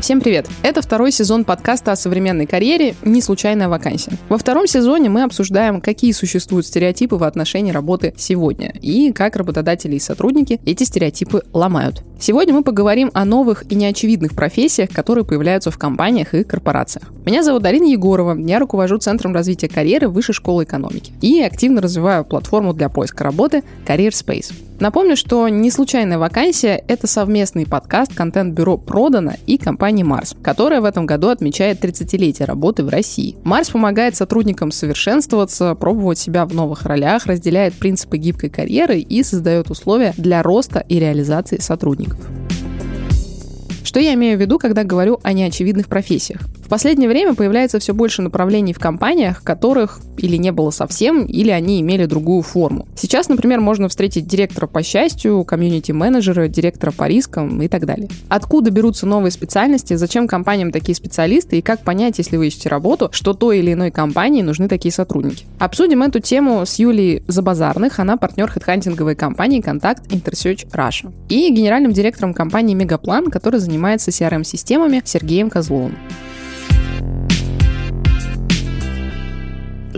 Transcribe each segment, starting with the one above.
Всем привет! Это второй сезон подкаста о современной карьере «Не случайная вакансия». Во втором сезоне мы обсуждаем, какие существуют стереотипы в отношении работы сегодня и как работодатели и сотрудники эти стереотипы ломают. Сегодня мы поговорим о новых и неочевидных профессиях, которые появляются в компаниях и корпорациях. Меня зовут Дарина Егорова, я руковожу Центром развития карьеры Высшей школы экономики и активно развиваю платформу для поиска работы Career Space. Напомню, что «Не случайная вакансия» — это совместный подкаст контент-бюро «Продано» и компании «Марс», которая в этом году отмечает 30-летие работы в России. «Марс» помогает сотрудникам совершенствоваться, пробовать себя в новых ролях, разделяет принципы гибкой карьеры и создает условия для роста и реализации сотрудников. Что я имею в виду, когда говорю о неочевидных профессиях? последнее время появляется все больше направлений в компаниях, которых или не было совсем, или они имели другую форму. Сейчас, например, можно встретить директора по счастью, комьюнити-менеджера, директора по рискам и так далее. Откуда берутся новые специальности, зачем компаниям такие специалисты и как понять, если вы ищете работу, что той или иной компании нужны такие сотрудники. Обсудим эту тему с Юлией Забазарных, она партнер хедхантинговой компании «Контакт Intersearch Russia» и генеральным директором компании «Мегаплан», который занимается CRM-системами Сергеем Козловым.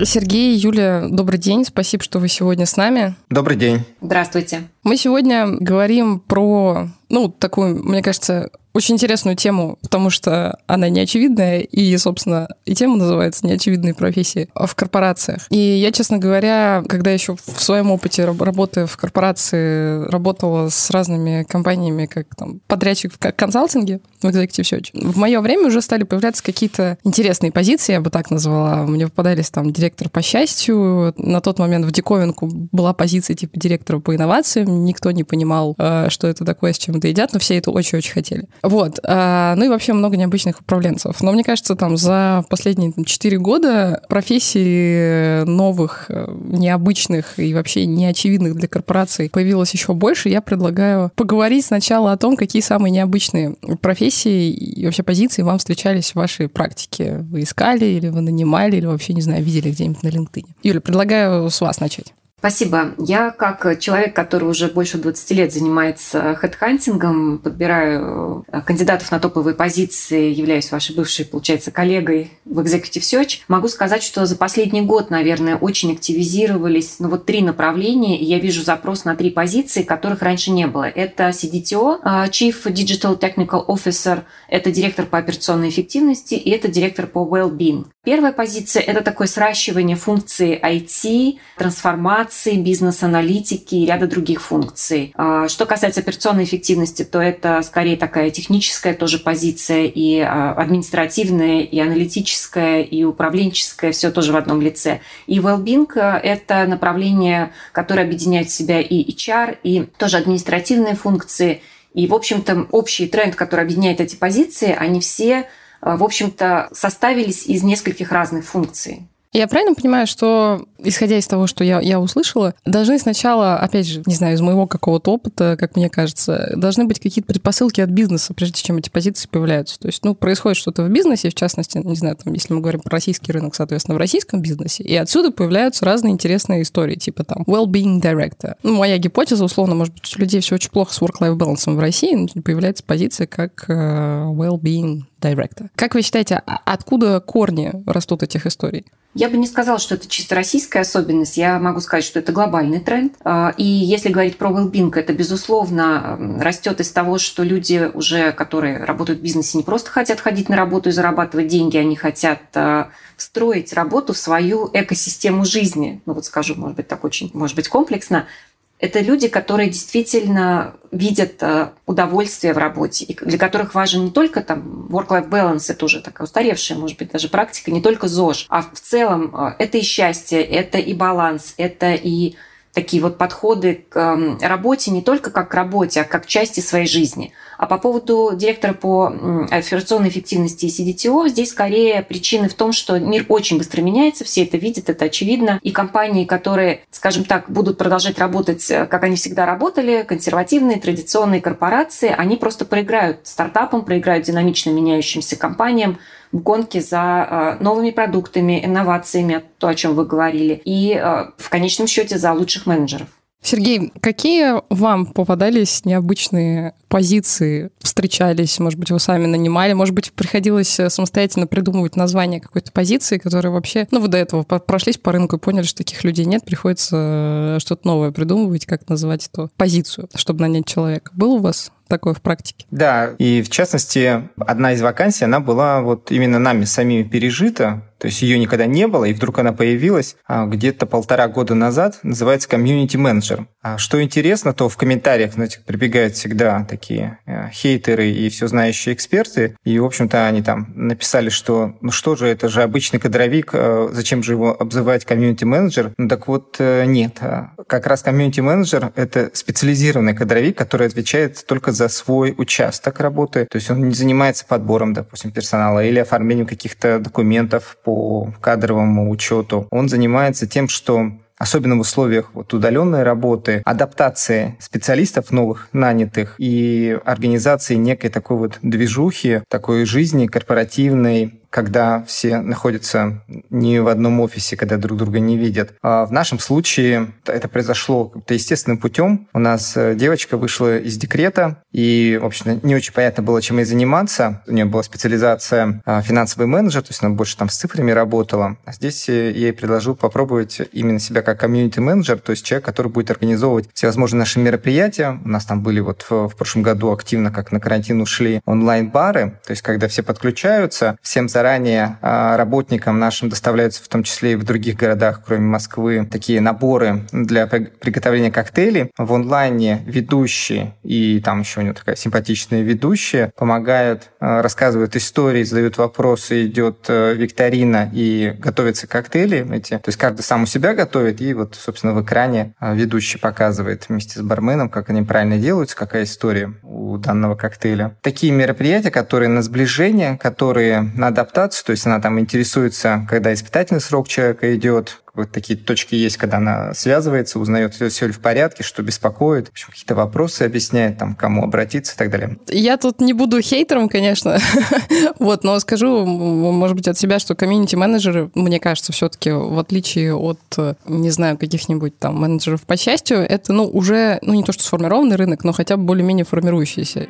Сергей, Юля, добрый день. Спасибо, что вы сегодня с нами. Добрый день. Здравствуйте. Мы сегодня говорим про, ну, такую, мне кажется, очень интересную тему, потому что она неочевидная, и, собственно, и тема называется «Неочевидные профессии в корпорациях». И я, честно говоря, когда еще в своем опыте работы в корпорации работала с разными компаниями, как там подрядчик в консалтинге, в Executive Search, в мое время уже стали появляться какие-то интересные позиции, я бы так назвала. Мне попадались там директор по счастью, на тот момент в диковинку была позиция типа директора по инновациям, никто не понимал, э, что это такое, с чем это едят, но все это очень-очень хотели. Вот. А, ну и вообще много необычных управленцев. Но мне кажется, там за последние там, 4 года профессий новых, э, необычных и вообще неочевидных для корпораций появилось еще больше. Я предлагаю поговорить сначала о том, какие самые необычные профессии и вообще позиции вам встречались в вашей практике. Вы искали или вы нанимали, или вообще, не знаю, видели где-нибудь на LinkedIn. Юля, предлагаю с вас начать. Спасибо. Я как человек, который уже больше 20 лет занимается хедхантингом, подбираю э, кандидатов на топовые позиции, являюсь вашей бывшей, получается, коллегой в Executive Search, могу сказать, что за последний год, наверное, очень активизировались ну, вот три направления, и я вижу запрос на три позиции, которых раньше не было. Это CDTO, э, Chief Digital Technical Officer, это директор по операционной эффективности и это директор по well-being. Первая позиция – это такое сращивание функций IT, трансформации, бизнес-аналитики и ряда других функций. А, что касается операционной эффективности, то это скорее такая техническая тоже позиция, и а, административная, и аналитическая, и управленческая, все тоже в одном лице. И well-being – это направление, которое объединяет в себя и HR, и тоже административные функции. И, в общем-то, общий тренд, который объединяет эти позиции, они все в общем-то, составились из нескольких разных функций. Я правильно понимаю, что, исходя из того, что я, я услышала, должны сначала, опять же, не знаю, из моего какого-то опыта, как мне кажется, должны быть какие-то предпосылки от бизнеса, прежде чем эти позиции появляются. То есть, ну, происходит что-то в бизнесе, в частности, не знаю, там, если мы говорим про российский рынок, соответственно, в российском бизнесе, и отсюда появляются разные интересные истории, типа там well-being director. Ну, моя гипотеза, условно, может быть, у людей все очень плохо с work-life balance в России, появляется позиция как uh, well-being director. Как вы считаете, а откуда корни растут этих историй? Я бы не сказала, что это чисто российская особенность. Я могу сказать, что это глобальный тренд. А, и если говорить про well это, безусловно, растет из того, что люди уже, которые работают в бизнесе, не просто хотят ходить на работу и зарабатывать деньги, они хотят а, строить работу в свою экосистему жизни. Ну вот скажу, может быть, так очень, может быть, комплексно это люди, которые действительно видят э, удовольствие в работе, и для которых важен не только там work-life balance, это уже такая устаревшая, может быть, даже практика, не только ЗОЖ, а в целом э, это и счастье, это и баланс, это и такие вот подходы к эм, работе не только как к работе, а как к части своей жизни. А по поводу директора по операционной эффективности и CDTO, здесь скорее причины в том, что мир очень быстро меняется, все это видят, это очевидно. И компании, которые, скажем так, будут продолжать работать, э, как они всегда работали, консервативные, традиционные корпорации, они просто проиграют стартапам, проиграют динамично меняющимся компаниям, в гонке за э, новыми продуктами, инновациями, то, о чем вы говорили, и э, в конечном счете за лучших менеджеров. Сергей, какие вам попадались необычные позиции, встречались? Может быть, вы сами нанимали? Может быть, приходилось э, самостоятельно придумывать название какой-то позиции, которая вообще... Ну, вы до этого прошлись по рынку и поняли, что таких людей нет, приходится э, что-то новое придумывать, как называть эту позицию, чтобы нанять человека. Был у вас такое в практике. Да, и в частности, одна из вакансий, она была вот именно нами самими пережита, то есть ее никогда не было, и вдруг она появилась а, где-то полтора года назад, называется комьюнити менеджер. А что интересно, то в комментариях, знаете, прибегают всегда такие э, хейтеры и все знающие эксперты, и, в общем-то, они там написали, что ну что же, это же обычный кадровик, э, зачем же его обзывать комьюнити менеджер? Ну так вот, э, нет. Как раз комьюнити менеджер – это специализированный кадровик, который отвечает только за свой участок работы, то есть он не занимается подбором, допустим, персонала или оформлением каких-то документов по кадровому учету. Он занимается тем, что особенно в условиях вот удаленной работы, адаптации специалистов новых нанятых и организации некой такой вот движухи, такой жизни корпоративной, когда все находятся не в одном офисе, когда друг друга не видят. А в нашем случае это произошло как-то естественным путем. У нас э, девочка вышла из декрета, и, в общем, не очень понятно было, чем ей заниматься. У нее была специализация а, финансовый менеджер, то есть она больше там с цифрами работала. А здесь я ей предложил попробовать именно себя как комьюнити-менеджер, то есть человек, который будет организовывать всевозможные наши мероприятия. У нас там были вот в, в прошлом году активно, как на карантин ушли, онлайн-бары, то есть когда все подключаются, всем за заранее а, работникам нашим доставляются в том числе и в других городах, кроме Москвы, такие наборы для приготовления коктейлей. В онлайне ведущие и там еще у него такая симпатичная ведущая помогают, а, рассказывают истории, задают вопросы, идет а, викторина и готовятся коктейли эти. То есть каждый сам у себя готовит и вот, собственно, в экране ведущий показывает вместе с барменом, как они правильно делаются, какая история у данного коктейля. Такие мероприятия, которые на сближение, которые на адаптацию адаптацию, то есть она там интересуется, когда испытательный срок человека идет, вот такие точки есть, когда она связывается, узнает, все ли в порядке, что беспокоит, в общем, какие-то вопросы объясняет, там, кому обратиться и так далее. Я тут не буду хейтером, конечно, вот, но скажу, может быть, от себя, что комьюнити-менеджеры, мне кажется, все-таки в отличие от, не знаю, каких-нибудь там менеджеров по счастью, это, ну, уже, ну, не то, что сформированный рынок, но хотя бы более-менее формирующийся.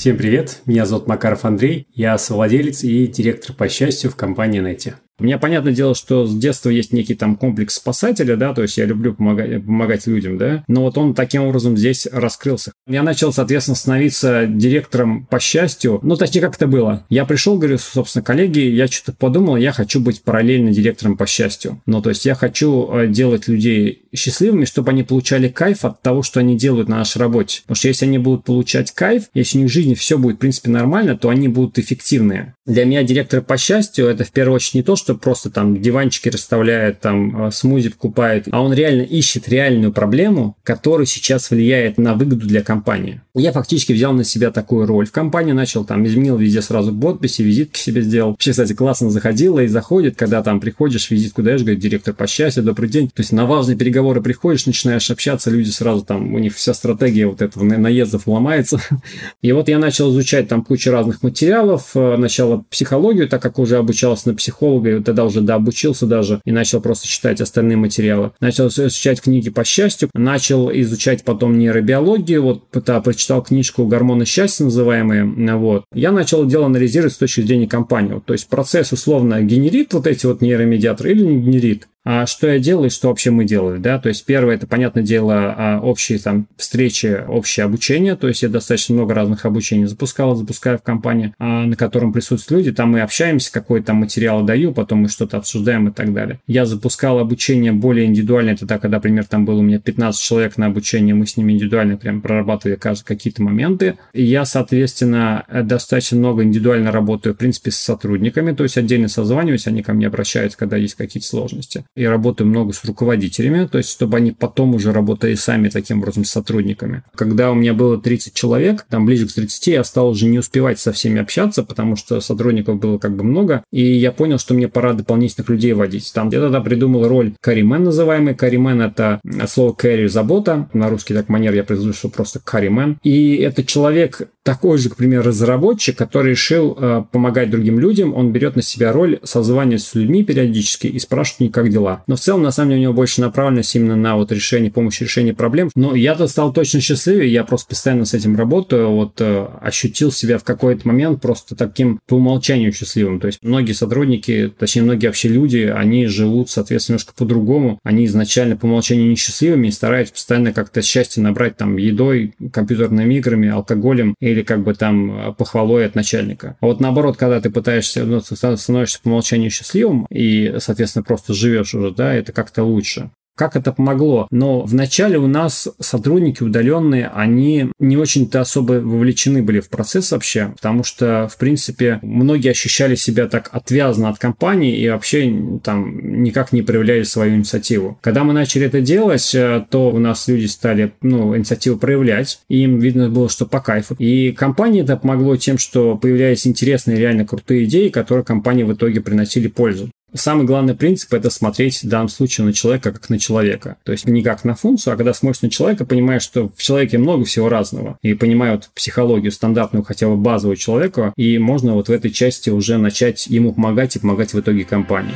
Всем привет, меня зовут Макаров Андрей, я совладелец и директор по счастью в компании Нети. У меня, понятное дело, что с детства есть некий там комплекс спасателя, да, то есть я люблю помогать, помогать людям, да, но вот он таким образом здесь раскрылся. Я начал, соответственно, становиться директором по счастью, ну, точнее, как это было. Я пришел, говорю, собственно, коллеги, я что-то подумал, я хочу быть параллельно директором по счастью. Ну, то есть я хочу э, делать людей счастливыми, чтобы они получали кайф от того, что они делают на нашей работе. Потому что если они будут получать кайф, если у них в жизни все будет, в принципе, нормально, то они будут эффективные. Для меня директор по счастью это в первую очередь не то, что просто там диванчики расставляет, там э, смузи покупает, а он реально ищет реальную проблему, которая сейчас влияет на выгоду для компании. Я фактически взял на себя такую роль. В компании начал там, изменил везде сразу подписи, визитки себе сделал. Вообще, кстати, классно заходило и заходит, когда там приходишь, визитку даешь, говорит, директор по счастью, добрый день. То есть на важные переговоры приходишь, начинаешь общаться, люди сразу там, у них вся стратегия вот этого наездов ломается. И вот я начал изучать там кучу разных материалов, э, начало психологию, так как уже обучался на психолога, и тогда уже дообучился даже, и начал просто читать остальные материалы. Начал изучать книги по счастью, начал изучать потом нейробиологию, вот да, прочитал книжку «Гормоны счастья» называемые, вот. Я начал дело анализировать с точки зрения компании, вот, то есть процесс условно генерит вот эти вот нейромедиаторы или не генерит. А что я делаю и что вообще мы делали, да, то есть первое, это, понятное дело, а, общие там встречи, общее обучение, то есть я достаточно много разных обучений запускал, запускаю в компании, а, на котором присутствуют люди, там мы общаемся, какой там материал даю, потом мы что-то обсуждаем и так далее. Я запускал обучение более индивидуальное, тогда, например, там было у меня 15 человек на обучение, мы с ними индивидуально прям прорабатывали какие-то моменты, и я, соответственно, достаточно много индивидуально работаю, в принципе, с сотрудниками, то есть отдельно созваниваюсь, они ко мне обращаются, когда есть какие-то сложности и работаю много с руководителями, то есть чтобы они потом уже работали сами таким образом с сотрудниками. Когда у меня было 30 человек, там ближе к 30, я стал уже не успевать со всеми общаться, потому что сотрудников было как бы много, и я понял, что мне пора дополнительных людей водить. Там я тогда придумал роль каримен называемый. Каримен это от слова carry забота, на русский так манер я произношу просто каримен. И это человек такой же, к примеру, разработчик, который решил э, помогать другим людям, он берет на себя роль созвания с людьми периодически и спрашивает у них, как дела. Но в целом, на самом деле, у него больше направленность именно на вот решение, помощь решения проблем. Но я-то стал точно счастливее, я просто постоянно с этим работаю, вот э, ощутил себя в какой-то момент просто таким по умолчанию счастливым. То есть многие сотрудники, точнее, многие вообще люди, они живут, соответственно, немножко по-другому. Они изначально по умолчанию несчастливыми и стараются постоянно как-то счастье набрать там едой, компьютерными играми, алкоголем или как бы там похвалой от начальника. А вот наоборот, когда ты пытаешься, ну, становишься по умолчанию счастливым и, соответственно, просто живешь уже, да, это как-то лучше как это помогло. Но вначале у нас сотрудники удаленные, они не очень-то особо вовлечены были в процесс вообще, потому что, в принципе, многие ощущали себя так отвязанно от компании и вообще там никак не проявляли свою инициативу. Когда мы начали это делать, э, то у нас люди стали ну, инициативу проявлять, и им видно было, что по кайфу. И компании это помогло тем, что появлялись интересные, реально крутые идеи, которые компании в итоге приносили пользу. Самый главный принцип – это смотреть в данном случае на человека как на человека. То есть не как на функцию, а когда смотришь на человека, понимаешь, что в человеке много всего разного. И понимая психологию стандартную, хотя бы базовую человека, и можно вот в этой части уже начать ему помогать и помогать в итоге компании.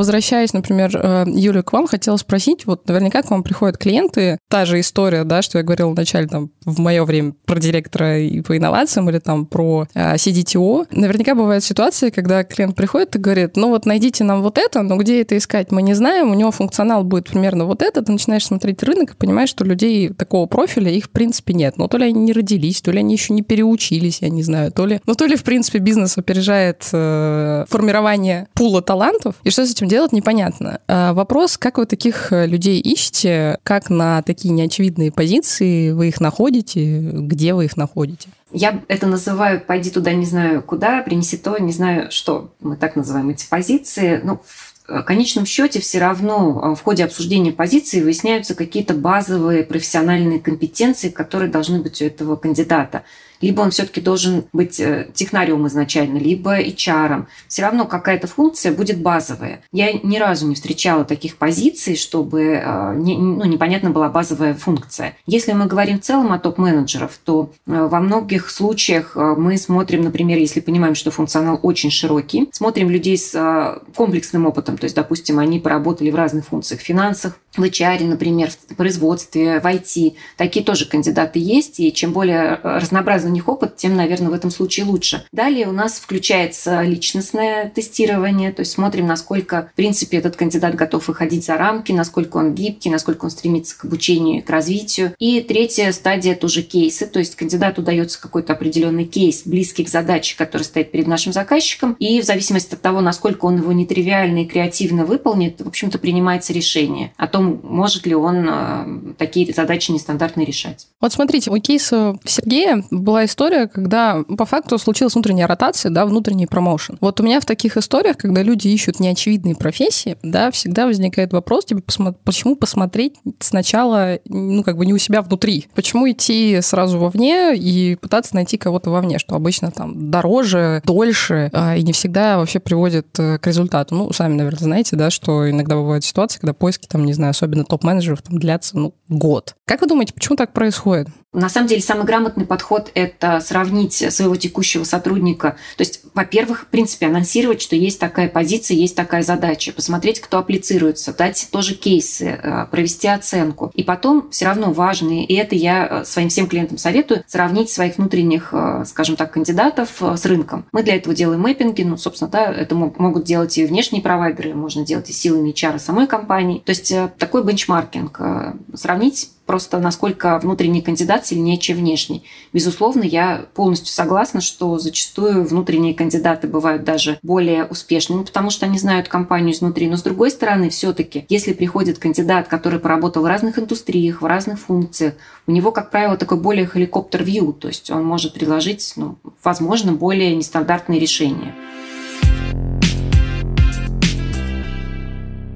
Возвращаясь, например, э, Юля, к вам хотела спросить, вот наверняка к вам приходят клиенты, та же история, да, что я говорила вначале там в мое время про директора и по инновациям или там про э, CDTO. Наверняка бывают ситуации, когда клиент приходит и говорит, ну вот найдите нам вот это, но где это искать, мы не знаем, у него функционал будет примерно вот это, ты начинаешь смотреть рынок и понимаешь, что людей такого профиля их в принципе нет. Но то ли они не родились, то ли они еще не переучились, я не знаю, то ли, ну то ли в принципе бизнес опережает э, формирование пула талантов, и что с этим делать, непонятно. А вопрос, как вы таких э, людей ищете, как на такие неочевидные позиции вы их находите, где вы их находите? Я это называю «пойди туда, не знаю куда, принеси то, не знаю что». Мы так называем эти позиции. Ну, в конечном счете все равно э, в ходе обсуждения позиции выясняются какие-то базовые профессиональные компетенции, которые должны быть у этого кандидата либо он все-таки должен быть э, технариум изначально, либо HR. Все равно какая-то функция будет базовая. Я ни разу не встречала таких позиций, чтобы э, ну, непонятна была базовая функция. Если мы говорим в целом о топ-менеджеров, то э, во многих случаях мы смотрим, например, если понимаем, что функционал очень широкий, смотрим людей с комплексным опытом, то есть, допустим, они поработали в разных функциях, в финансах, в HR, например, в производстве, в IT. Такие тоже кандидаты есть, и чем более разнообразный у них опыт, тем, наверное, в этом случае лучше. Далее у нас включается личностное тестирование, то есть смотрим, насколько, в принципе, этот кандидат готов выходить за рамки, насколько он гибкий, насколько он стремится к обучению, к развитию. И третья стадия – это уже кейсы, то есть кандидату дается какой-то определенный кейс, близкий к задаче, который стоит перед нашим заказчиком, и в зависимости от того, насколько он его нетривиально и креативно выполнит, в общем-то, принимается решение о том, может ли он э, такие задачи нестандартные решать. Вот смотрите, у кейса Сергея была была история, когда по факту случилась внутренняя ротация, да, внутренний промоушен. Вот у меня в таких историях, когда люди ищут неочевидные профессии, да, всегда возникает вопрос, типа, посмо- почему посмотреть сначала, ну, как бы не у себя внутри? Почему идти сразу вовне и пытаться найти кого-то вовне, что обычно там дороже, дольше а, и не всегда вообще приводит э, к результату? Ну, сами, наверное, знаете, да, что иногда бывают ситуации, когда поиски, там, не знаю, особенно топ-менеджеров, там, длятся, ну, год. Как вы думаете, почему так происходит? На самом деле, самый грамотный подход – это сравнить своего текущего сотрудника. То есть, во-первых, в принципе, анонсировать, что есть такая позиция, есть такая задача, посмотреть, кто аплицируется, дать тоже кейсы, э, провести оценку. И потом все равно важно, и это я э, своим всем клиентам советую, сравнить своих внутренних, э, скажем так, кандидатов с рынком. Мы для этого делаем мэппинги, ну, собственно, да, это могут делать и внешние провайдеры, можно делать и силами HR самой компании. То есть такой бенчмаркинг. Сравнить просто насколько внутренний кандидат сильнее, чем внешний. Безусловно, я полностью согласна, что зачастую внутренние кандидаты бывают даже более успешными, потому что они знают компанию изнутри. Но с другой стороны, все-таки, если приходит кандидат, который поработал в разных индустриях, в разных функциях, у него, как правило, такой более хеликоптер-вью, то есть он может предложить, ну, возможно, более нестандартные решения.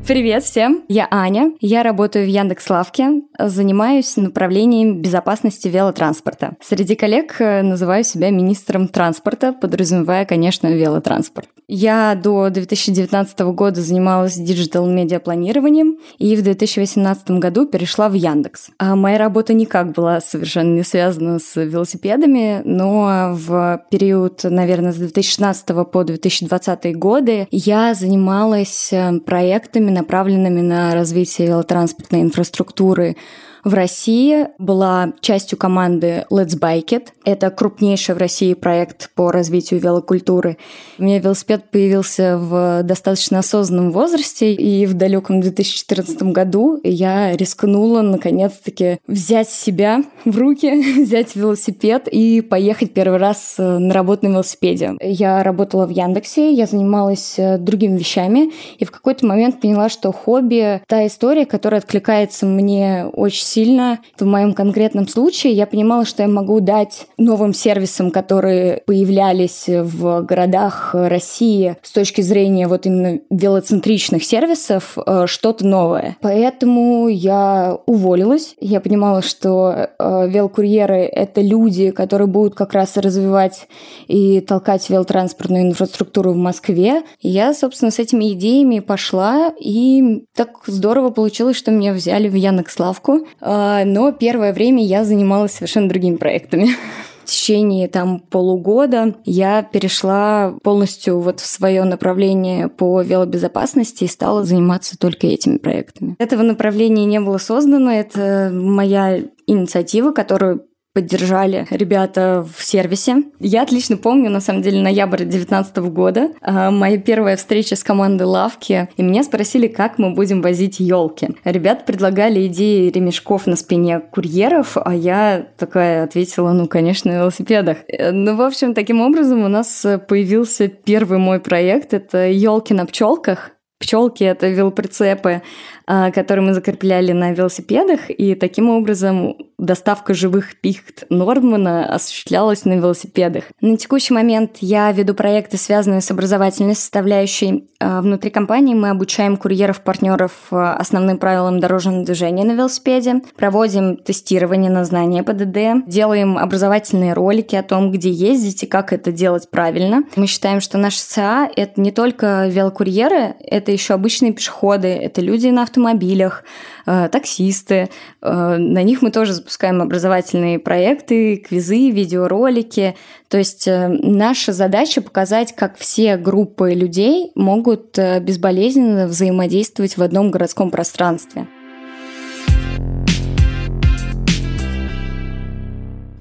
Привет всем, я Аня. Я работаю в Яндекс.Лавке, занимаюсь направлением безопасности велотранспорта. Среди коллег э, называю себя министром транспорта, подразумевая, конечно, велотранспорт. Я до 2019 года занималась диджитал-медиапланированием и в 2018 году перешла в Яндекс. А моя работа никак была совершенно не связана с велосипедами, но в период, наверное, с 2016 по 2020 годы я занималась э, проектами направленными на развитие велотранспортной инфраструктуры в России была частью команды Let's Bike It. Это крупнейший в России проект по развитию велокультуры. У меня велосипед появился в достаточно осознанном возрасте, и в далеком 2014 году я рискнула наконец-таки взять себя в руки, взять велосипед и поехать первый раз э, на работу на велосипеде. Я работала в Яндексе, я занималась э, другими вещами, и в какой-то момент поняла, что хобби — та история, которая откликается мне очень сильно. В моем конкретном случае я понимала, что я могу дать новым сервисам, которые появлялись в городах России с точки зрения вот именно велоцентричных сервисов, э, что-то новое. Поэтому я уволилась. Я понимала, что э, велокурьеры — это люди, которые будут как раз развивать и толкать велотранспортную инфраструктуру в Москве. Я, собственно, с этими идеями пошла, и так здорово получилось, что меня взяли в Яндекс.Лавку. А, но первое время я занималась совершенно другими проектами. В течение там полугода я перешла полностью вот в свое направление по велобезопасности и стала заниматься только этими проектами. Этого направления не было создано, это моя инициатива, которую поддержали ребята в сервисе. Я отлично помню, на самом деле, ноябрь 2019 года, а, моя первая встреча с командой Лавки, и меня спросили, как мы будем возить елки. Ребята предлагали идеи ремешков на спине курьеров, а я такая ответила, ну, конечно, на велосипедах. Э, ну, в общем, таким образом у нас появился первый мой проект, это елки на пчелках. Пчелки — это велоприцепы, а, которые мы закрепляли на велосипедах, и таким образом доставка живых пихт Нордмана осуществлялась на велосипедах. На текущий момент я веду проекты, связанные с образовательной составляющей. А, внутри компании мы обучаем курьеров-партнеров а, основным правилам дорожного движения на велосипеде, проводим тестирование на знания ПДД, делаем образовательные ролики о том, где ездить и как это делать правильно. Мы считаем, что наши СА — это не только велокурьеры, это еще обычные пешеходы, это люди на автомобилях, э, таксисты. Э, на них мы тоже образовательные проекты, квизы, видеоролики. То есть э, наша задача показать, как все группы людей могут безболезненно взаимодействовать в одном городском пространстве.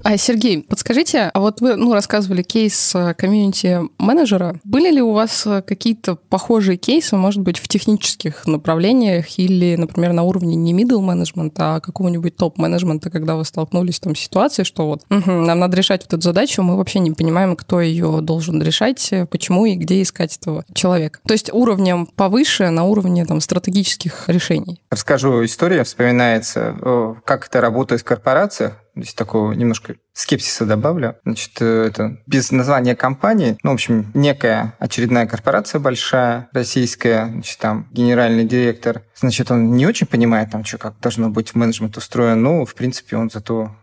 А, Сергей, подскажите, а вот вы ну, рассказывали кейс э, комьюнити-менеджера. Были ли у вас э, какие-то похожие кейсы, может быть, в технических направлениях или, например, на уровне не middle management, а какого-нибудь топ-менеджмента, когда вы столкнулись там с ситуацией, что вот угу, нам надо решать вот эту задачу, мы вообще не понимаем, кто ее должен решать, почему и где искать этого человека. То есть уровнем повыше на уровне там стратегических решений. Расскажу историю, вспоминается, как это работает в корпорациях здесь такого немножко скепсиса добавлю. Значит, э, это без названия компании, ну, в общем, некая очередная корпорация большая, российская, значит, там генеральный директор, значит, он не очень понимает, там, что, как должно быть менеджмент устроен, но, в принципе, он зато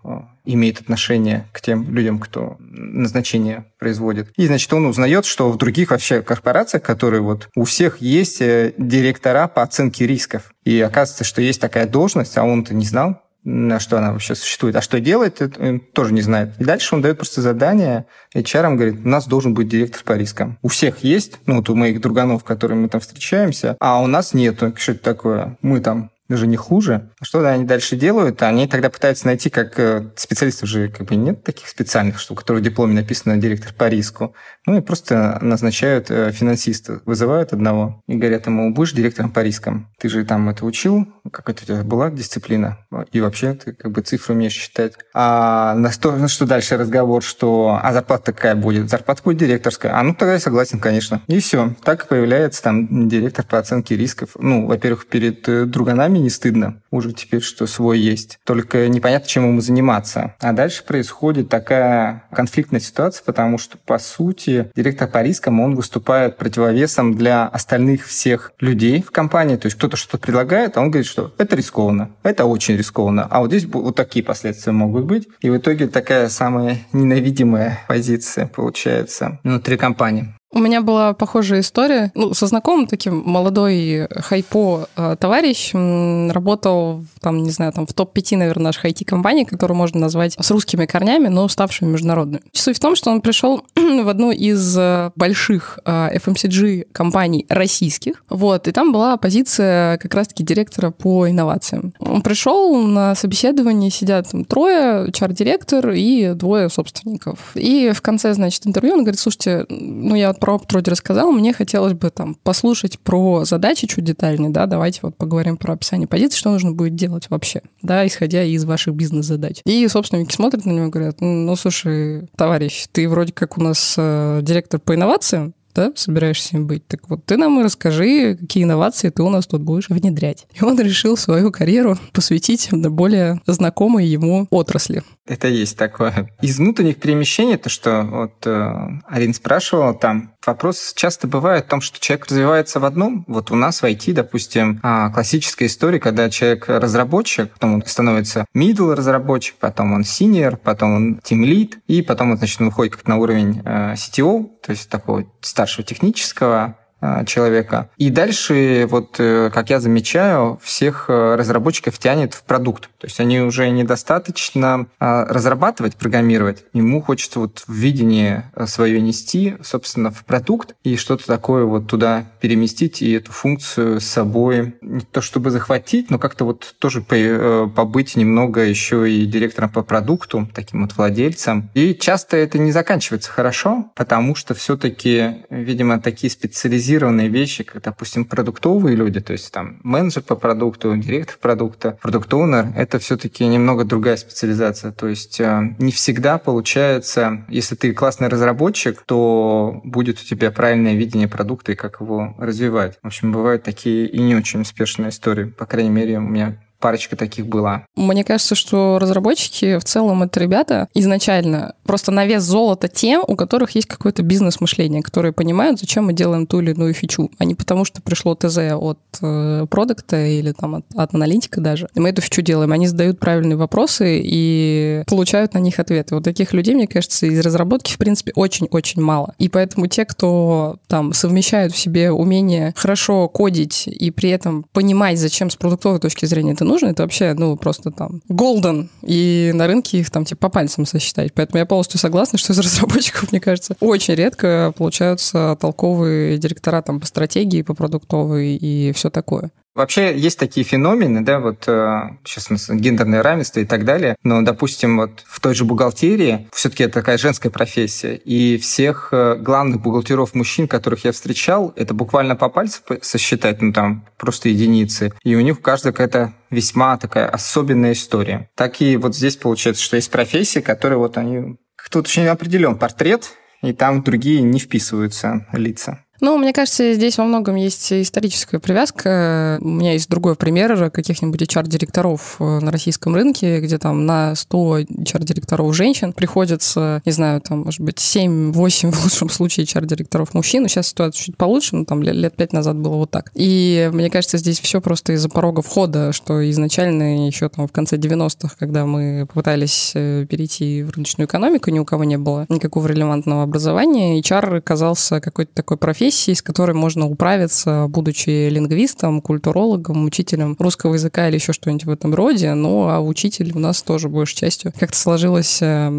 имеет отношение к тем людям, кто назначение производит. И, значит, он узнает, что в других вообще корпорациях, которые вот у всех есть э, директора по оценке рисков. И оказывается, что есть такая должность, а он-то не знал, на что она вообще существует. А что делает, он тоже не знает. И дальше он дает просто задание HR, говорит, у нас должен быть директор по рискам. У всех есть, ну вот у моих друганов, которые мы там встречаемся, а у нас нету. Что это такое? Мы там даже не хуже. А что они дальше делают? Они тогда пытаются найти, как э, специалистов же как бы нет таких специальных, что у которых в дипломе написано директор по риску. Ну и просто назначают э, финансиста, вызывают одного и говорят ему, будешь директором по рискам. Ты же там это учил, как это у тебя была дисциплина, и вообще ты как бы цифры умеешь считать. А на что, ну, что дальше разговор, что а зарплата какая будет? Зарплата будет директорская. А ну тогда я согласен, конечно. И все. Так появляется там директор по оценке рисков. Ну, во-первых, перед э, друганами не стыдно уже теперь, что свой есть. Только непонятно, чем ему заниматься. А дальше происходит такая конфликтная ситуация, потому что, по сути, директор по рискам, он выступает противовесом для остальных всех людей в компании. То есть кто-то что-то предлагает, а он говорит, что это рискованно, это очень рискованно. А вот здесь вот такие последствия могут быть. И в итоге такая самая ненавидимая позиция получается внутри компании. У меня была похожая история. Ну, со знакомым таким молодой хайпо э, товарищ работал, там, не знаю, там в топ-5, наверное, наших IT-компаний, которую можно назвать с русскими корнями, но ставшими международными. Суть в том, что он пришел в одну из э, больших э, FMCG-компаний российских, вот, и там была позиция как раз-таки директора по инновациям. Он пришел на собеседование, сидят там трое, чар-директор и двое собственников. И в конце, значит, интервью он говорит, слушайте, ну, я про вроде рассказал, мне хотелось бы там послушать про задачи чуть детальнее, да, давайте вот поговорим про описание позиции, что нужно будет делать вообще, да, исходя из ваших бизнес-задач. И собственники смотрят на него и говорят, ну, слушай, товарищ, ты вроде как у нас э, директор по инновациям, да, собираешься им быть. Так вот, ты нам и расскажи, какие инновации ты у нас тут будешь внедрять. И он решил свою карьеру посвятить более знакомой ему отрасли. Это есть такое. Из внутренних перемещений, то, что вот э, Арин спрашивала, там вопрос часто бывает в том, что человек развивается в одном. Вот у нас в IT, допустим, а, классическая история, когда человек разработчик, потом он становится middle разработчик, потом он senior, потом он team lead, и потом он, значит, выходит как на уровень э, CTO, то есть такого старшего технического человека. И дальше, вот э, как я замечаю, всех э, разработчиков тянет в продукт. То есть они уже недостаточно разрабатывать, программировать. Ему хочется вот в видение э, свое нести, собственно, в продукт и что-то такое вот туда переместить и эту функцию с собой не то чтобы захватить, но как-то вот тоже побыть немного еще и директором по продукту, таким вот владельцем. И часто это не заканчивается хорошо, потому что все-таки, видимо, такие специализированные специализированные вещи, как, допустим, продуктовые люди, то есть там менеджер по продукту, директор продукта, продукт-оунер, это все-таки немного другая специализация. То есть э, не всегда получается, если ты классный разработчик, то будет у тебя правильное видение продукта и как его развивать. В общем, бывают такие и не очень успешные истории. По крайней мере, у меня парочка таких была. Мне кажется, что разработчики в целом это ребята изначально просто на вес золота тем, у которых есть какое-то бизнес-мышление, которые понимают, зачем мы делаем ту или иную фичу, а не потому, что пришло ТЗ от э, продукта или там от, от аналитика даже. Мы эту фичу делаем. Они задают правильные вопросы и получают на них ответы. Вот таких людей, мне кажется, из разработки, в принципе, очень-очень мало. И поэтому те, кто там совмещают в себе умение хорошо кодить и при этом понимать, зачем с продуктовой точки зрения это нужно, это вообще, ну, просто там голден. И на рынке их там типа по пальцам сосчитать. Поэтому я полностью согласна, что из разработчиков, мне кажется, очень редко получаются толковые директора там по стратегии, по продуктовой и все такое. Вообще есть такие феномены, да, вот э, сейчас у нас гендерное равенство и так далее, но, допустим, вот в той же бухгалтерии все-таки это такая женская профессия, и всех э, главных бухгалтеров мужчин, которых я встречал, это буквально по пальцам сосчитать, ну там просто единицы, и у них у каждого какая-то весьма такая особенная история. Так и вот здесь получается, что есть профессии, которые вот они... Тут очень определен портрет, и там другие не вписываются лица. Ну, мне кажется, здесь во многом есть историческая привязка. У меня есть другой пример каких-нибудь HR-директоров э, на российском рынке, где там на 100 HR-директоров женщин приходится, не знаю, там, может быть, 7-8 в лучшем случае HR-директоров мужчин. Сейчас ситуация чуть получше, но там лет пять назад было вот так. И мне кажется, здесь все просто из-за порога входа, что изначально еще там в конце 90-х, когда мы попытались э, перейти в рыночную экономику, ни у кого не было никакого релевантного образования, HR казался какой-то такой профессией, профессии, с которой можно управиться, будучи лингвистом, культурологом, учителем русского языка или еще что-нибудь в этом роде. Ну, а учитель у нас тоже большей частью как-то сложилась э,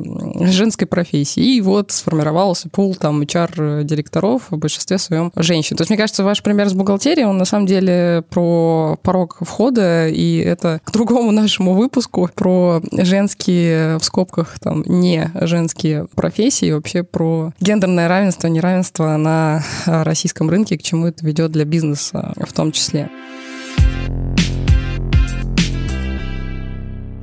женской профессии. И вот сформировался пул там HR-директоров в большинстве своем женщин. То есть, мне кажется, ваш пример с бухгалтерией, он на самом деле про порог входа, и это к другому нашему выпуску про женские, в скобках, там, не женские профессии, вообще про гендерное равенство, неравенство на э, российском рынке, к чему это ведет для бизнеса в том числе.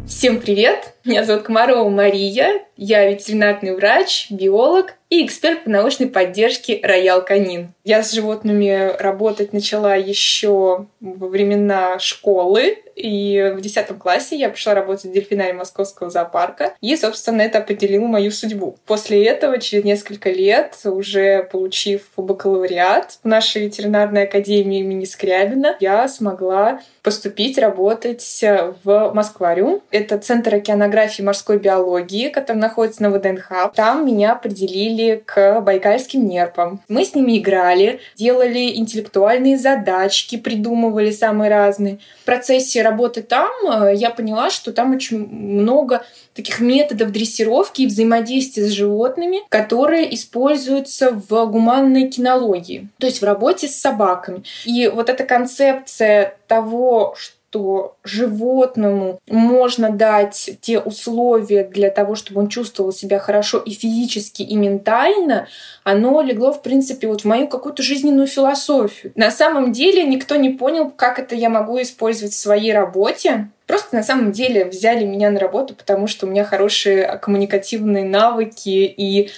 Всем привет! Меня зовут Комарова Мария, я ветеринарный врач, биолог и эксперт по научной поддержке Роял Канин. Я с животными работать начала еще во времена школы, и в 10 классе я пришла работать в дельфинарии Московского зоопарка, и, собственно, это определило мою судьбу. После этого, через несколько лет, уже получив бакалавриат в нашей ветеринарной академии имени Скрябина, я смогла поступить работать в Москвариум. Это Центр океанографии и морской биологии, который находится на ВДНХ. Там меня определили к байкальским нерпам. Мы с ними играли, делали интеллектуальные задачки, придумывали самые разные. В процессе работы там э, я поняла, что там очень много таких методов дрессировки и взаимодействия с животными, которые используются в гуманной кинологии, то есть в работе с собаками. И вот эта концепция того, что что животному можно дать те условия для того, чтобы он чувствовал себя хорошо и физически, и ментально, оно легло, в принципе, вот в мою какую-то жизненную философию. На самом деле никто не понял, как это я могу использовать в своей работе, Просто на самом деле взяли меня на работу, потому что у меня хорошие коммуникативные навыки, и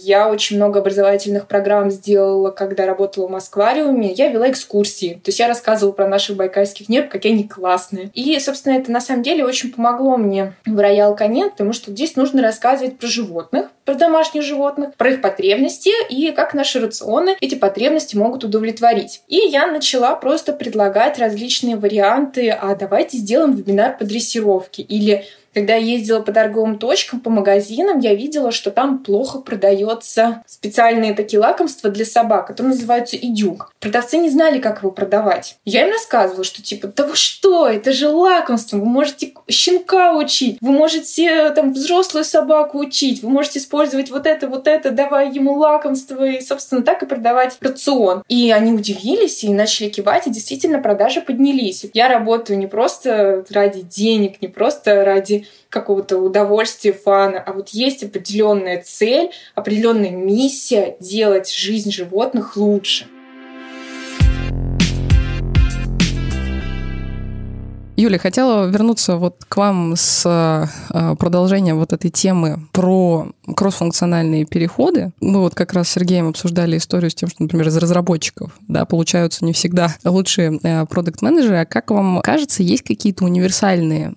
я очень много образовательных программ сделала, когда работала в Москвариуме. Я вела экскурсии. То есть я рассказывала про наших байкальских нерв, какие они классные. И, собственно, это на самом деле очень помогло мне в Роял Канет, потому что здесь нужно рассказывать про животных, про домашних животных, про их потребности и как наши рационы эти потребности могут удовлетворить. И я начала просто предлагать различные варианты, а давайте сделаем вебинар по дрессировке или когда я ездила по торговым точкам, по магазинам, я видела, что там плохо продается специальные такие лакомства для собак, которые называются идюк. Продавцы не знали, как его продавать. Я им рассказывала, что типа, да вы что, это же лакомство, вы можете щенка учить, вы можете там взрослую собаку учить, вы можете использовать вот это, вот это, давая ему лакомство, и, собственно, так и продавать рацион. И они удивились и начали кивать, и действительно продажи поднялись. Я работаю не просто ради денег, не просто ради какого-то удовольствия, фана, а вот есть определенная цель, определенная миссия делать жизнь животных лучше. Юля, хотела вернуться вот к вам с э, продолжением вот этой темы про кроссфункциональные переходы. Мы вот как раз с Сергеем обсуждали историю с тем, что, например, из разработчиков, да, получаются не всегда лучшие э, продукт-менеджеры. А как вам кажется, есть какие-то универсальные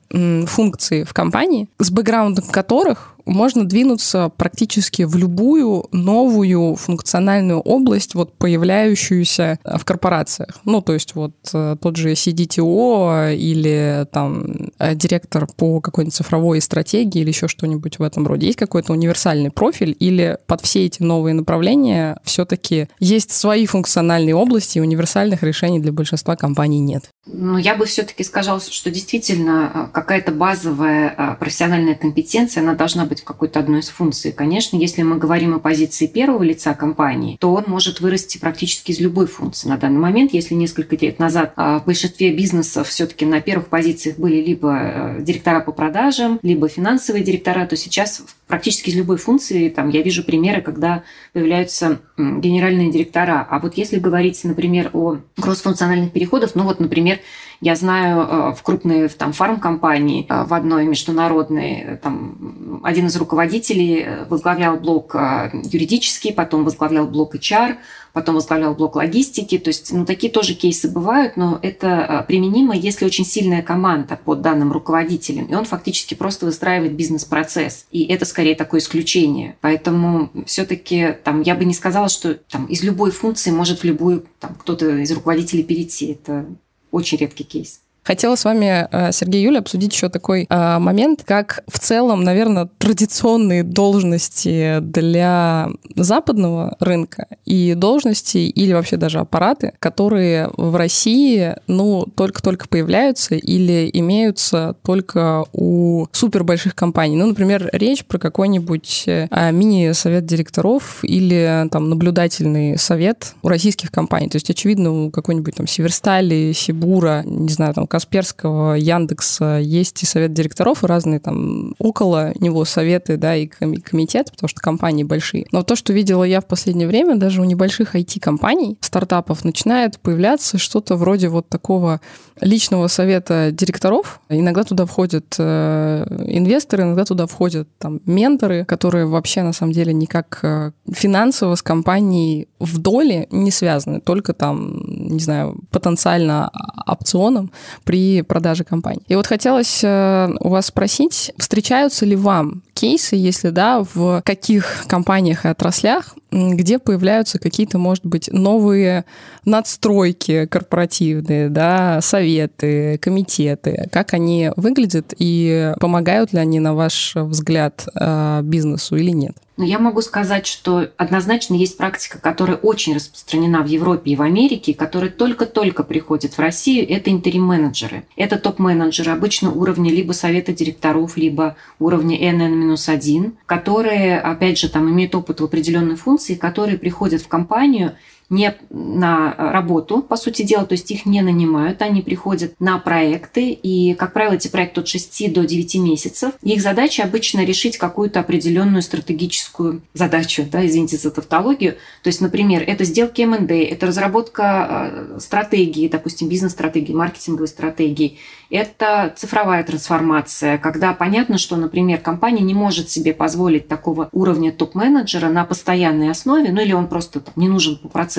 функции в компании, с бэкграундом которых можно двинуться практически в любую новую функциональную область, вот появляющуюся в корпорациях. Ну, то есть вот э, тот же CDTO или там э, директор по какой-нибудь цифровой стратегии или еще что-нибудь в этом роде. Есть какой-то универсальный профиль или под все эти новые направления все-таки есть свои функциональные области и универсальных решений для большинства компаний нет? Ну, я бы все-таки сказала, что действительно э, какая-то базовая профессиональная компетенция, она должна быть в какой-то одной из функций. Конечно, если мы говорим о позиции первого лица компании, то он может вырасти практически из любой функции. На данный момент, если несколько лет назад а, в большинстве бизнесов все-таки на первых позициях были либо э, директора по продажам, либо финансовые директора, то сейчас практически из любой функции там, я вижу примеры, когда появляются генеральные директора. А вот если говорить, например, о кроссфункциональных переходах, ну вот, например, я знаю э, в крупной там, фармкомпании, э, в одной международной, э, там, один из руководителей возглавлял блок юридический, потом возглавлял блок HR, потом возглавлял блок логистики. То есть, ну, такие тоже кейсы бывают, но это применимо, если очень сильная команда под данным руководителем, и он фактически просто выстраивает бизнес-процесс. И это скорее такое исключение. Поэтому все-таки там я бы не сказала, что там из любой функции может в любую там кто-то из руководителей перейти. Это очень редкий кейс. Хотела с вами, э, Сергей Юля, обсудить еще такой э, момент, как в целом, наверное, традиционные должности для западного рынка и должности или вообще даже аппараты, которые в России, ну, только-только появляются или имеются только у супер больших компаний. Ну, например, речь про какой-нибудь э, мини-совет директоров или там наблюдательный совет у российских компаний. То есть, очевидно, у какой-нибудь там Северстали, Сибура, не знаю, там, Касперского, Яндекса есть и совет директоров, и разные там около него советы, да, и комитет, потому что компании большие. Но то, что видела я в последнее время, даже у небольших IT-компаний, стартапов, начинает появляться что-то вроде вот такого личного совета директоров. Иногда туда входят э, инвесторы, иногда туда входят там менторы, которые вообще на самом деле никак э, финансово с компанией в доле не связаны, только там, не знаю, потенциально опционом при продаже компании. И вот хотелось э, у вас спросить, встречаются ли вам кейсы, если да, в каких компаниях и отраслях, где появляются какие-то, может быть, новые надстройки корпоративные, да, советы, комитеты, как они выглядят и помогают ли они, на ваш взгляд, э, бизнесу или нет? Но я могу сказать, что однозначно есть практика, которая очень распространена в Европе и в Америке, которая только-только приходит в Россию. Это интерим-менеджеры. Это топ-менеджеры обычно уровня либо совета директоров, либо уровня NN-1, которые, опять же, там имеют опыт в определенной функции, которые приходят в компанию не на работу, по сути дела, то есть их не нанимают, они приходят на проекты, и, как правило, эти проекты от 6 до 9 месяцев. их задача обычно решить какую-то определенную стратегическую задачу, да, извините за тавтологию. То есть, например, это сделки МНД, это разработка э, стратегии, допустим, бизнес-стратегии, маркетинговой стратегии, это цифровая трансформация, когда понятно, что, например, компания не может себе позволить такого уровня топ-менеджера на постоянной основе, ну или он просто не нужен по процессу,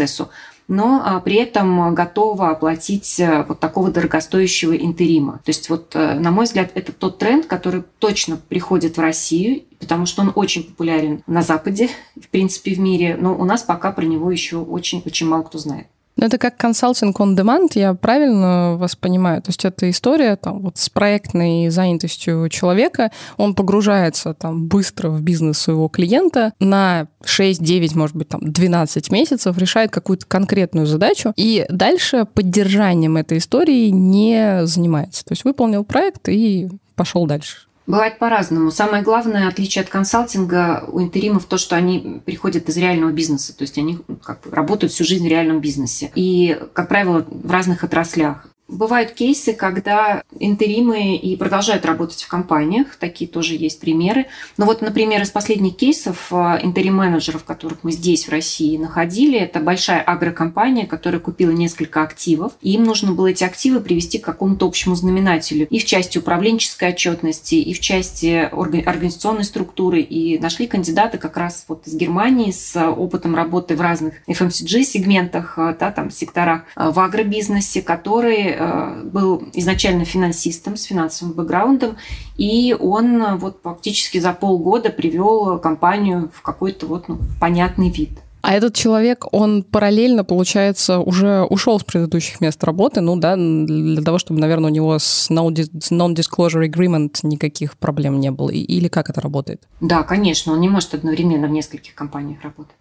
но а, при этом готова оплатить э, вот такого дорогостоящего интерима. То есть вот, э, на мой взгляд, это тот тренд, который точно приходит в Россию, потому что он очень популярен на Западе, в принципе, в мире, но у нас пока про него еще очень-очень мало кто знает. Ну, это как консалтинг on demand, я правильно вас понимаю? То есть это история там, вот с проектной занятостью человека, он погружается там быстро в бизнес своего клиента на 6, 9, может быть, там 12 месяцев, решает какую-то конкретную задачу, и дальше поддержанием этой истории не занимается. То есть выполнил проект и пошел дальше. Бывает по-разному. Самое главное отличие от консалтинга у интеримов то, что они приходят из реального бизнеса, то есть они как бы работают всю жизнь в реальном бизнесе. И, как правило, в разных отраслях. Бывают кейсы, когда интеримы и продолжают работать в компаниях, такие тоже есть примеры. Но вот, например, из последних кейсов а, интерим-менеджеров, которых мы здесь, в России, находили, это большая агрокомпания, которая купила несколько активов, и им нужно было эти активы привести к какому-то общему знаменателю. И в части управленческой отчетности, и в части организационной структуры, и нашли кандидаты как раз вот из Германии с опытом работы в разных FMCG-сегментах, а, да, там, секторах а, в агробизнесе, которые Э, был изначально финансистом с финансовым бэкграундом, и он э, вот фактически за полгода привел компанию в какой-то вот ну, понятный вид. А этот человек, он параллельно, получается, уже ушел с предыдущих мест работы, ну да, для того, чтобы, наверное, у него с non-disclosure agreement никаких проблем не было. Или как это работает? Да, конечно, он не может одновременно в нескольких компаниях работать.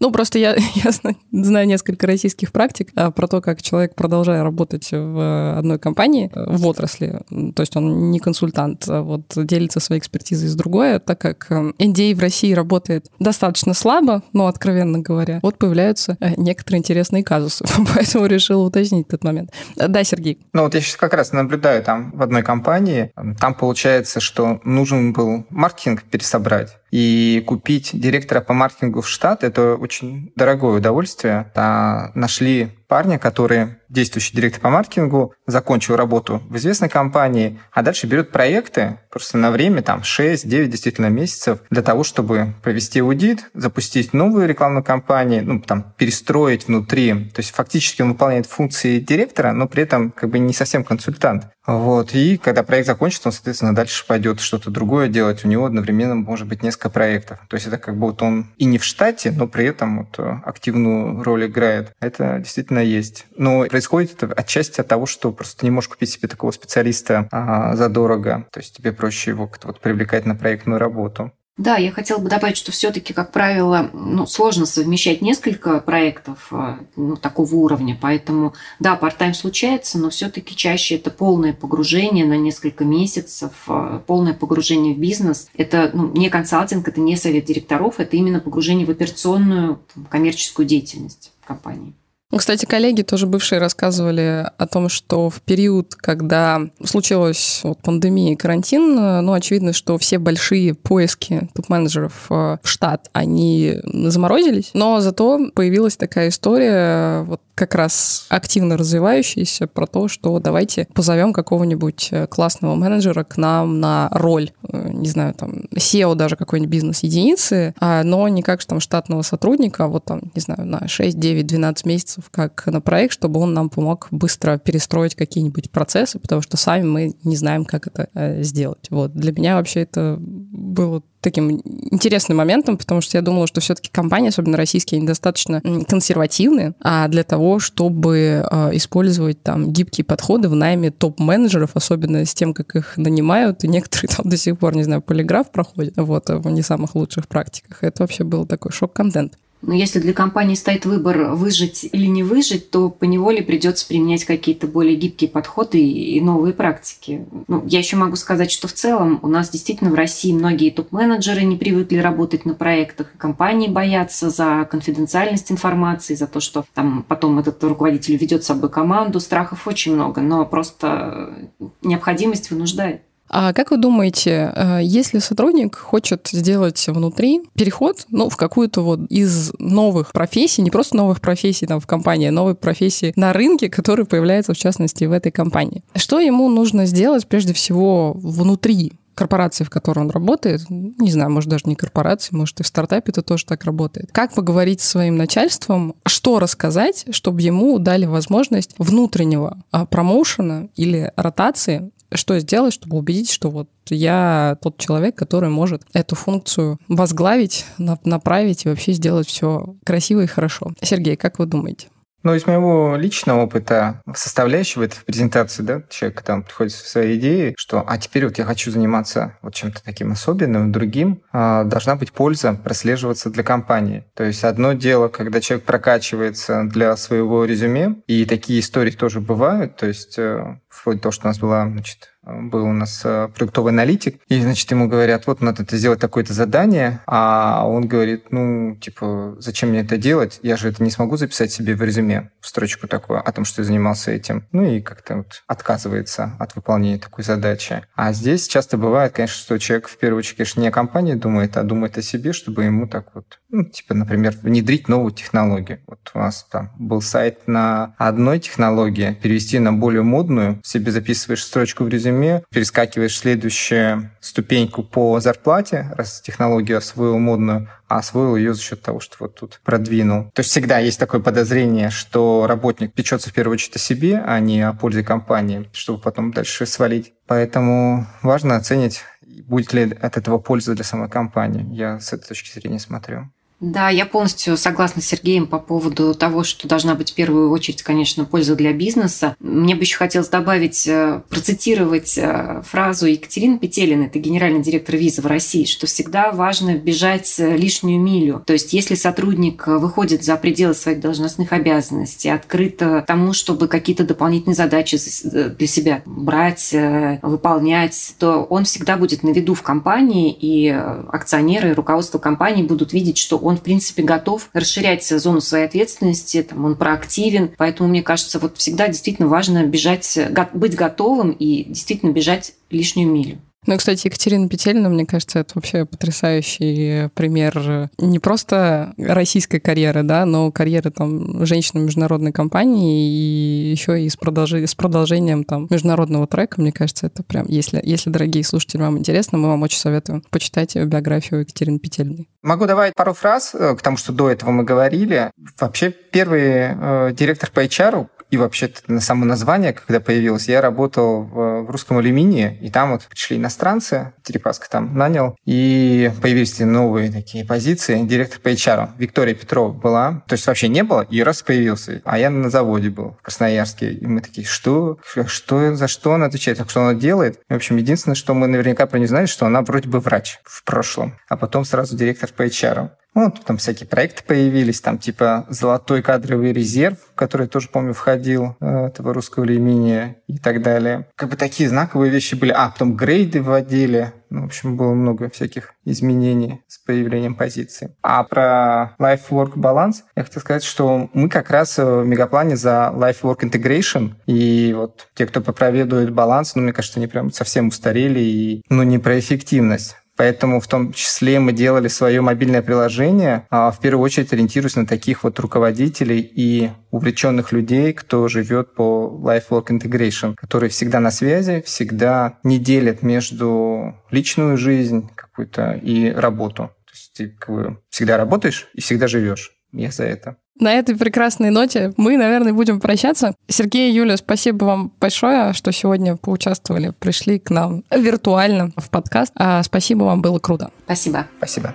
Ну, просто я, я знаю несколько российских практик а, про то, как человек, продолжая работать в одной компании, в отрасли, то есть он не консультант, а вот делится своей экспертизой с другой, так как NDA в России работает достаточно слабо, но, откровенно говоря, вот появляются э, некоторые интересные казусы, поэтому решил уточнить этот момент. Да, Сергей? Ну, вот я сейчас как раз наблюдаю там в одной компании, там получается, что нужен был маркетинг пересобрать, и купить директора по маркетингу в штат – это очень дорогое удовольствие. А нашли парня, который действующий директор по маркетингу, закончил работу в известной компании, а дальше берет проекты просто на время, там, 6-9 действительно месяцев для того, чтобы провести аудит, запустить новую рекламную кампанию, ну, там, перестроить внутри. То есть фактически он выполняет функции директора, но при этом как бы не совсем консультант. Вот. И когда проект закончится, он, соответственно, дальше пойдет что-то другое делать. У него одновременно может быть несколько проектов. То есть это как будто он и не в штате, но при этом вот активную роль играет. Это действительно действительно есть. Но происходит это отчасти от того, что просто не можешь купить себе такого специалиста а, задорого. То есть тебе проще его как-то вот привлекать на проектную работу. Да, я хотела бы добавить, что все-таки, как правило, ну, сложно совмещать несколько проектов а, ну, такого уровня, поэтому, да, part-time случается, но все-таки чаще это полное погружение на несколько месяцев, а, полное погружение в бизнес. Это ну, не консалтинг, это не совет директоров, это именно погружение в операционную коммерческую деятельность компании. Кстати, коллеги тоже бывшие рассказывали о том, что в период, когда случилась вот пандемия и карантин, ну, очевидно, что все большие поиски топ-менеджеров э, в штат, они заморозились, но зато появилась такая история, вот как раз активно развивающаяся про то, что давайте позовем какого-нибудь э, классного менеджера к нам на роль, э, не знаю, там, SEO даже какой-нибудь бизнес-единицы, а, но не как там штатного сотрудника, а вот там, не знаю, на 6, 9, 12 месяцев как на проект, чтобы он нам помог быстро перестроить какие-нибудь процессы, потому что сами мы не знаем, как это э, сделать. Вот. Для меня вообще это было таким интересным моментом, потому что я думала, что все-таки компании, особенно российские, они достаточно консервативны, а для того, чтобы э, использовать там гибкие подходы в найме топ-менеджеров, особенно с тем, как их нанимают, и некоторые там до сих пор, не знаю, полиграф проходят, вот, в не самых лучших практиках. Это вообще был такой шок-контент. Но если для компании стоит выбор выжить или не выжить, то по неволе придется применять какие-то более гибкие подходы и новые практики. Ну, я еще могу сказать, что в целом у нас действительно в России многие топ-менеджеры не привыкли работать на проектах, компании боятся за конфиденциальность информации, за то, что там потом этот руководитель ведет с собой команду. Страхов очень много, но просто необходимость вынуждает. А как вы думаете, э, если сотрудник хочет сделать внутри переход ну, в какую-то вот из новых профессий, не просто новых профессий там в компании, а новой профессии на рынке, которые появляются в частности в этой компании, что ему нужно сделать прежде всего внутри корпорации, в которой он работает, не знаю, может, даже не корпорации, может, и в стартапе это тоже так работает. Как поговорить со своим начальством, что рассказать, чтобы ему дали возможность внутреннего а, промоушена или ротации что сделать, чтобы убедить, что вот я тот человек, который может эту функцию возглавить, направить и вообще сделать все красиво и хорошо. Сергей, как вы думаете? Ну, из моего личного опыта, составляющего это в презентации, да, человек там приходит со своей идеей, что а теперь вот я хочу заниматься вот чем-то таким особенным, другим, а, должна быть польза прослеживаться для компании. То есть одно дело, когда человек прокачивается для своего резюме, и такие истории тоже бывают, то есть э, вплоть до того, что у нас была, значит, был у нас э, продуктовый аналитик, и, значит, ему говорят, вот надо это сделать такое-то задание, а он говорит, ну, типа, зачем мне это делать? Я же это не смогу записать себе в резюме, в строчку такую, о том, что я занимался этим. Ну, и как-то вот отказывается от выполнения такой задачи. А здесь часто бывает, конечно, что человек в первую очередь, конечно, не о компании думает, а думает о себе, чтобы ему так вот, ну, типа, например, внедрить новую технологию. Вот у нас там был сайт на одной технологии, перевести на более модную, себе записываешь строчку в резюме, перескакиваешь следующую ступеньку по зарплате, раз технологию освоил модную, а освоил ее за счет того, что вот тут продвинул. То есть всегда есть такое подозрение, что работник печется в первую очередь о себе, а не о пользе компании, чтобы потом дальше свалить. Поэтому важно оценить, будет ли от этого польза для самой компании. Я с этой точки зрения смотрю. Да, я полностью согласна с Сергеем по поводу того, что должна быть в первую очередь, конечно, польза для бизнеса. Мне бы еще хотелось добавить, э, процитировать э, фразу Екатерины Петелин, это генеральный директор виза в России, что всегда важно бежать э, лишнюю милю. То есть если сотрудник выходит за пределы своих должностных обязанностей, открыто тому, чтобы какие-то дополнительные задачи для себя брать, выполнять, то он всегда будет на виду в компании, и акционеры, руководство компании будут видеть, что он, в принципе, готов расширять зону своей ответственности, там, он проактивен. Поэтому, мне кажется, вот всегда действительно важно бежать, быть готовым и действительно бежать лишнюю милю. Ну, кстати, Екатерина Петелина, мне кажется, это вообще потрясающий пример не просто российской карьеры, да, но карьеры там женщины международной компании и еще и с, продолжи, с продолжением там международного трека. Мне кажется, это прям, если, если, дорогие слушатели, вам интересно, мы вам очень советуем почитать биографию Екатерины Петельной. Могу добавить пару фраз э, к тому, что до этого мы говорили. Вообще, первый э, директор по HR, и вообще-то на само название, когда появилось, я работал в, в русском алюминии, и там вот пришли иностранцы, Терепаска там нанял, и появились новые такие позиции. Директор по HR, Виктория Петрова была, то есть вообще не было, и раз появился. А я на заводе был в Красноярске, и мы такие, что? Что, за что она отвечает? Так что она делает? В общем, единственное, что мы наверняка про нее знали, что она вроде бы врач в прошлом, а потом сразу директор по HR. Ну, там всякие проекты появились, там типа «Золотой кадровый резерв», который тоже, помню, входил, э, этого русского имени и так далее. Как бы такие знаковые вещи были. А, потом грейды вводили. Ну, в общем, было много всяких изменений с появлением позиции. А про life-work баланс я хотел сказать, что мы как раз в Мегаплане за life-work integration, и вот те, кто проповедует баланс, ну, мне кажется, они прям совсем устарели, и, ну, не про эффективность. Поэтому в том числе мы делали свое мобильное приложение, а в первую очередь ориентируясь на таких вот руководителей и увлеченных людей, кто живет по Life Work Integration, которые всегда на связи, всегда не делят между личную жизнь какую-то и работу. То есть ты как бы всегда работаешь и всегда живешь. Я за это. На этой прекрасной ноте мы, наверное, будем прощаться. Сергей и Юля, спасибо вам большое, что сегодня поучаствовали, пришли к нам виртуально в подкаст. А спасибо вам, было круто. Спасибо. Спасибо.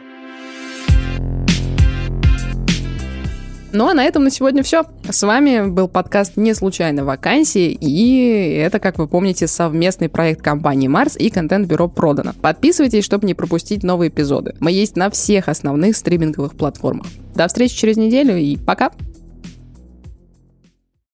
Ну а на этом на сегодня все. С вами был подкаст «Не случайно вакансии», и это, как вы помните, совместный проект компании «Марс» и контент-бюро «Продано». Подписывайтесь, чтобы не пропустить новые эпизоды. Мы есть на всех основных стриминговых платформах. До встречи через неделю и пока!